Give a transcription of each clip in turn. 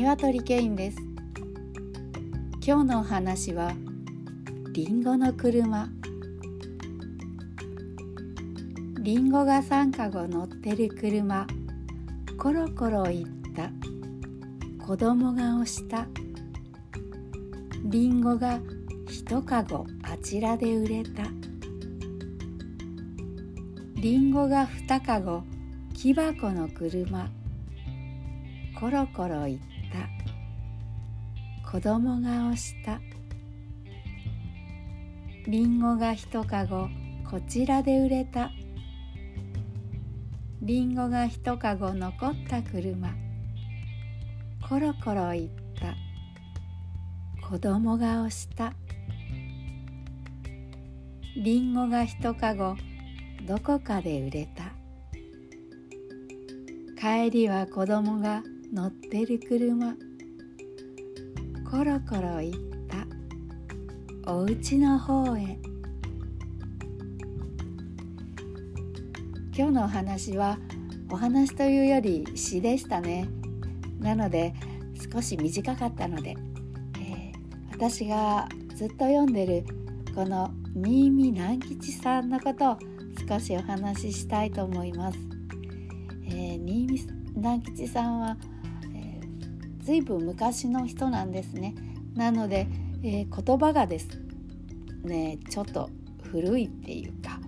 鶏ケインです。今日のお話はリンゴの車。リンゴが3かご乗ってる車。コロコロいった。子供が押した。リンゴが1かごあちらで売れた。リンゴが2かご木箱の車。コロコロいった。子供が押した。りんごが一かごこちらで売れた。りんごが一かご残った車。コロコロいった。子供が押した。りんごが一かごどこかで売れた。帰りは子供が乗ってる車。コロコロ行った。お家の方へ。今日のお話はお話というより詩でしたね。なので少し短かったので、えー、私がずっと読んでるこの新見南吉さんのことを少しお話ししたいと思います、えー、新見南吉さんは随分昔の人なんですね。なので、えー、言葉がです。ねちょっと古いっていうか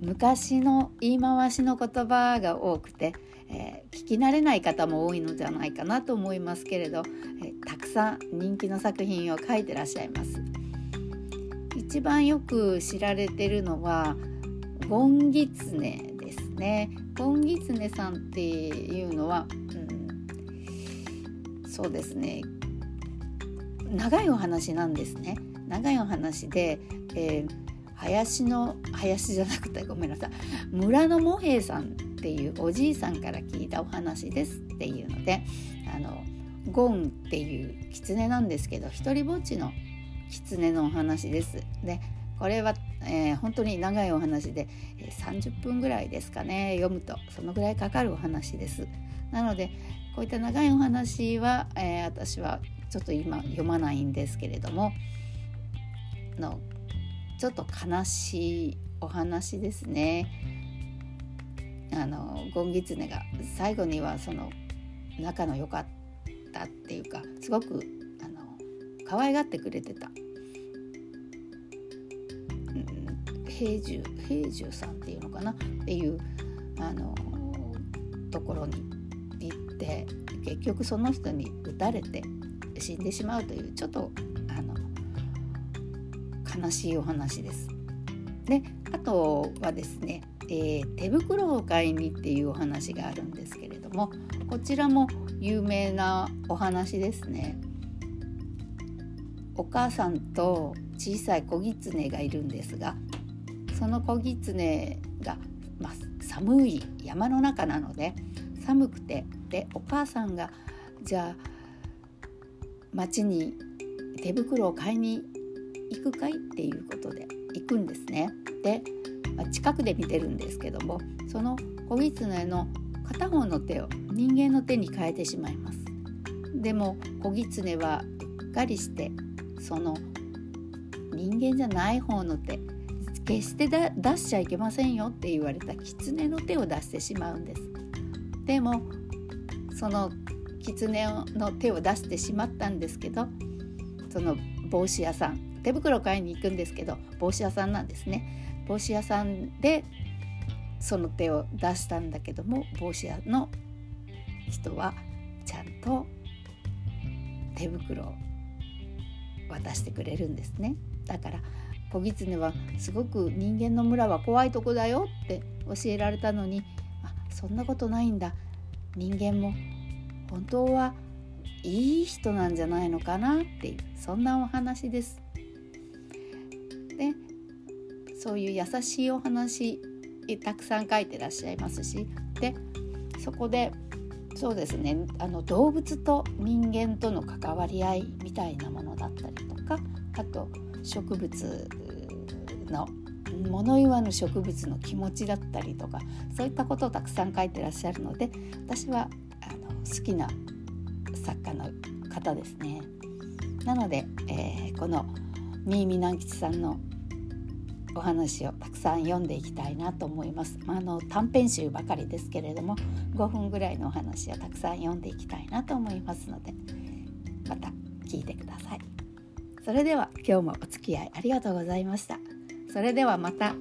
昔の言い回しの言葉が多くて、えー、聞き慣れない方も多いのじゃないかなと思いますけれど、えー、たくさん人気の作品を書いてらっしゃいます。一番よく知られてるのはゴンギツネですね。ゴンギツネさんっていうのは、うんそうですね長いお話なんですね長いお話で、えー、林の林じゃなくてごめんなさい村の茂平さんっていうおじいさんから聞いたお話ですっていうのであのゴンっていう狐なんですけど一人ぼっちの狐のお話です。でこれは、えー、本当に長いお話で、え、30分ぐらいですかね読むとそのぐらいかかるお話です。なのでこういった長いお話は、えー、私はちょっと今読まないんですけれどものちょっと悲しいお話ですね。あのゴンギツネが最後にはその仲の良かったっていうかすごくあの可愛がってくれてた、うん、平重平重さんっていうのかな？っていうあのところにって結局その人に撃たれて死んでしまうというちょっとあの悲しいお話です。であとはですね、えー、手袋を買いにっていうお話があるんですけれどもこちらも有名なお話ですね。お母さんと小さい子狐がいるんですがその子狐が、まあ、寒い山の中なので寒くてでお母さんがじゃあ町に手袋を買いに行くかいっていうことで行くんですね。で、まあ、近くで見てるんですけどもその子狐の片方の手を人間の手に変えてしまいます。でも子狐はうっかりしてその人間じゃない方の手決して出しちゃいけませんよって言われた狐の手を出してしまうんです。でもその狐の手を出してしまったんですけどその帽子屋さん手袋を買いに行くんですけど帽子屋さんなんですね。帽子屋さんでその手を出したんだけども帽子屋の人はちゃんと手袋を渡してくれるんですね。だから小狐はすごく人間の村は怖いとこだよって教えられたのにそんなことないんだ人間も本当はいい人なんじゃないのかなっていうそんなお話です。でそういう優しいお話たくさん書いてらっしゃいますしでそこでそうですねあの動物と人間との関わり合いみたいなものだったりとかあと植物の物言わぬ植物の気持ちだったりとかそういったことをたくさん書いてらっしゃるので私はあの好きな作家の方ですね。なので、えー、この新見南吉さんのお話をたくさん読んでいきたいなと思います。まあ、あの短編集ばかりですけれども5分ぐらいのお話をたくさん読んでいきたいなと思いますのでまた聞いてください。それでは今日もお付き合いありがとうございました。それではまた。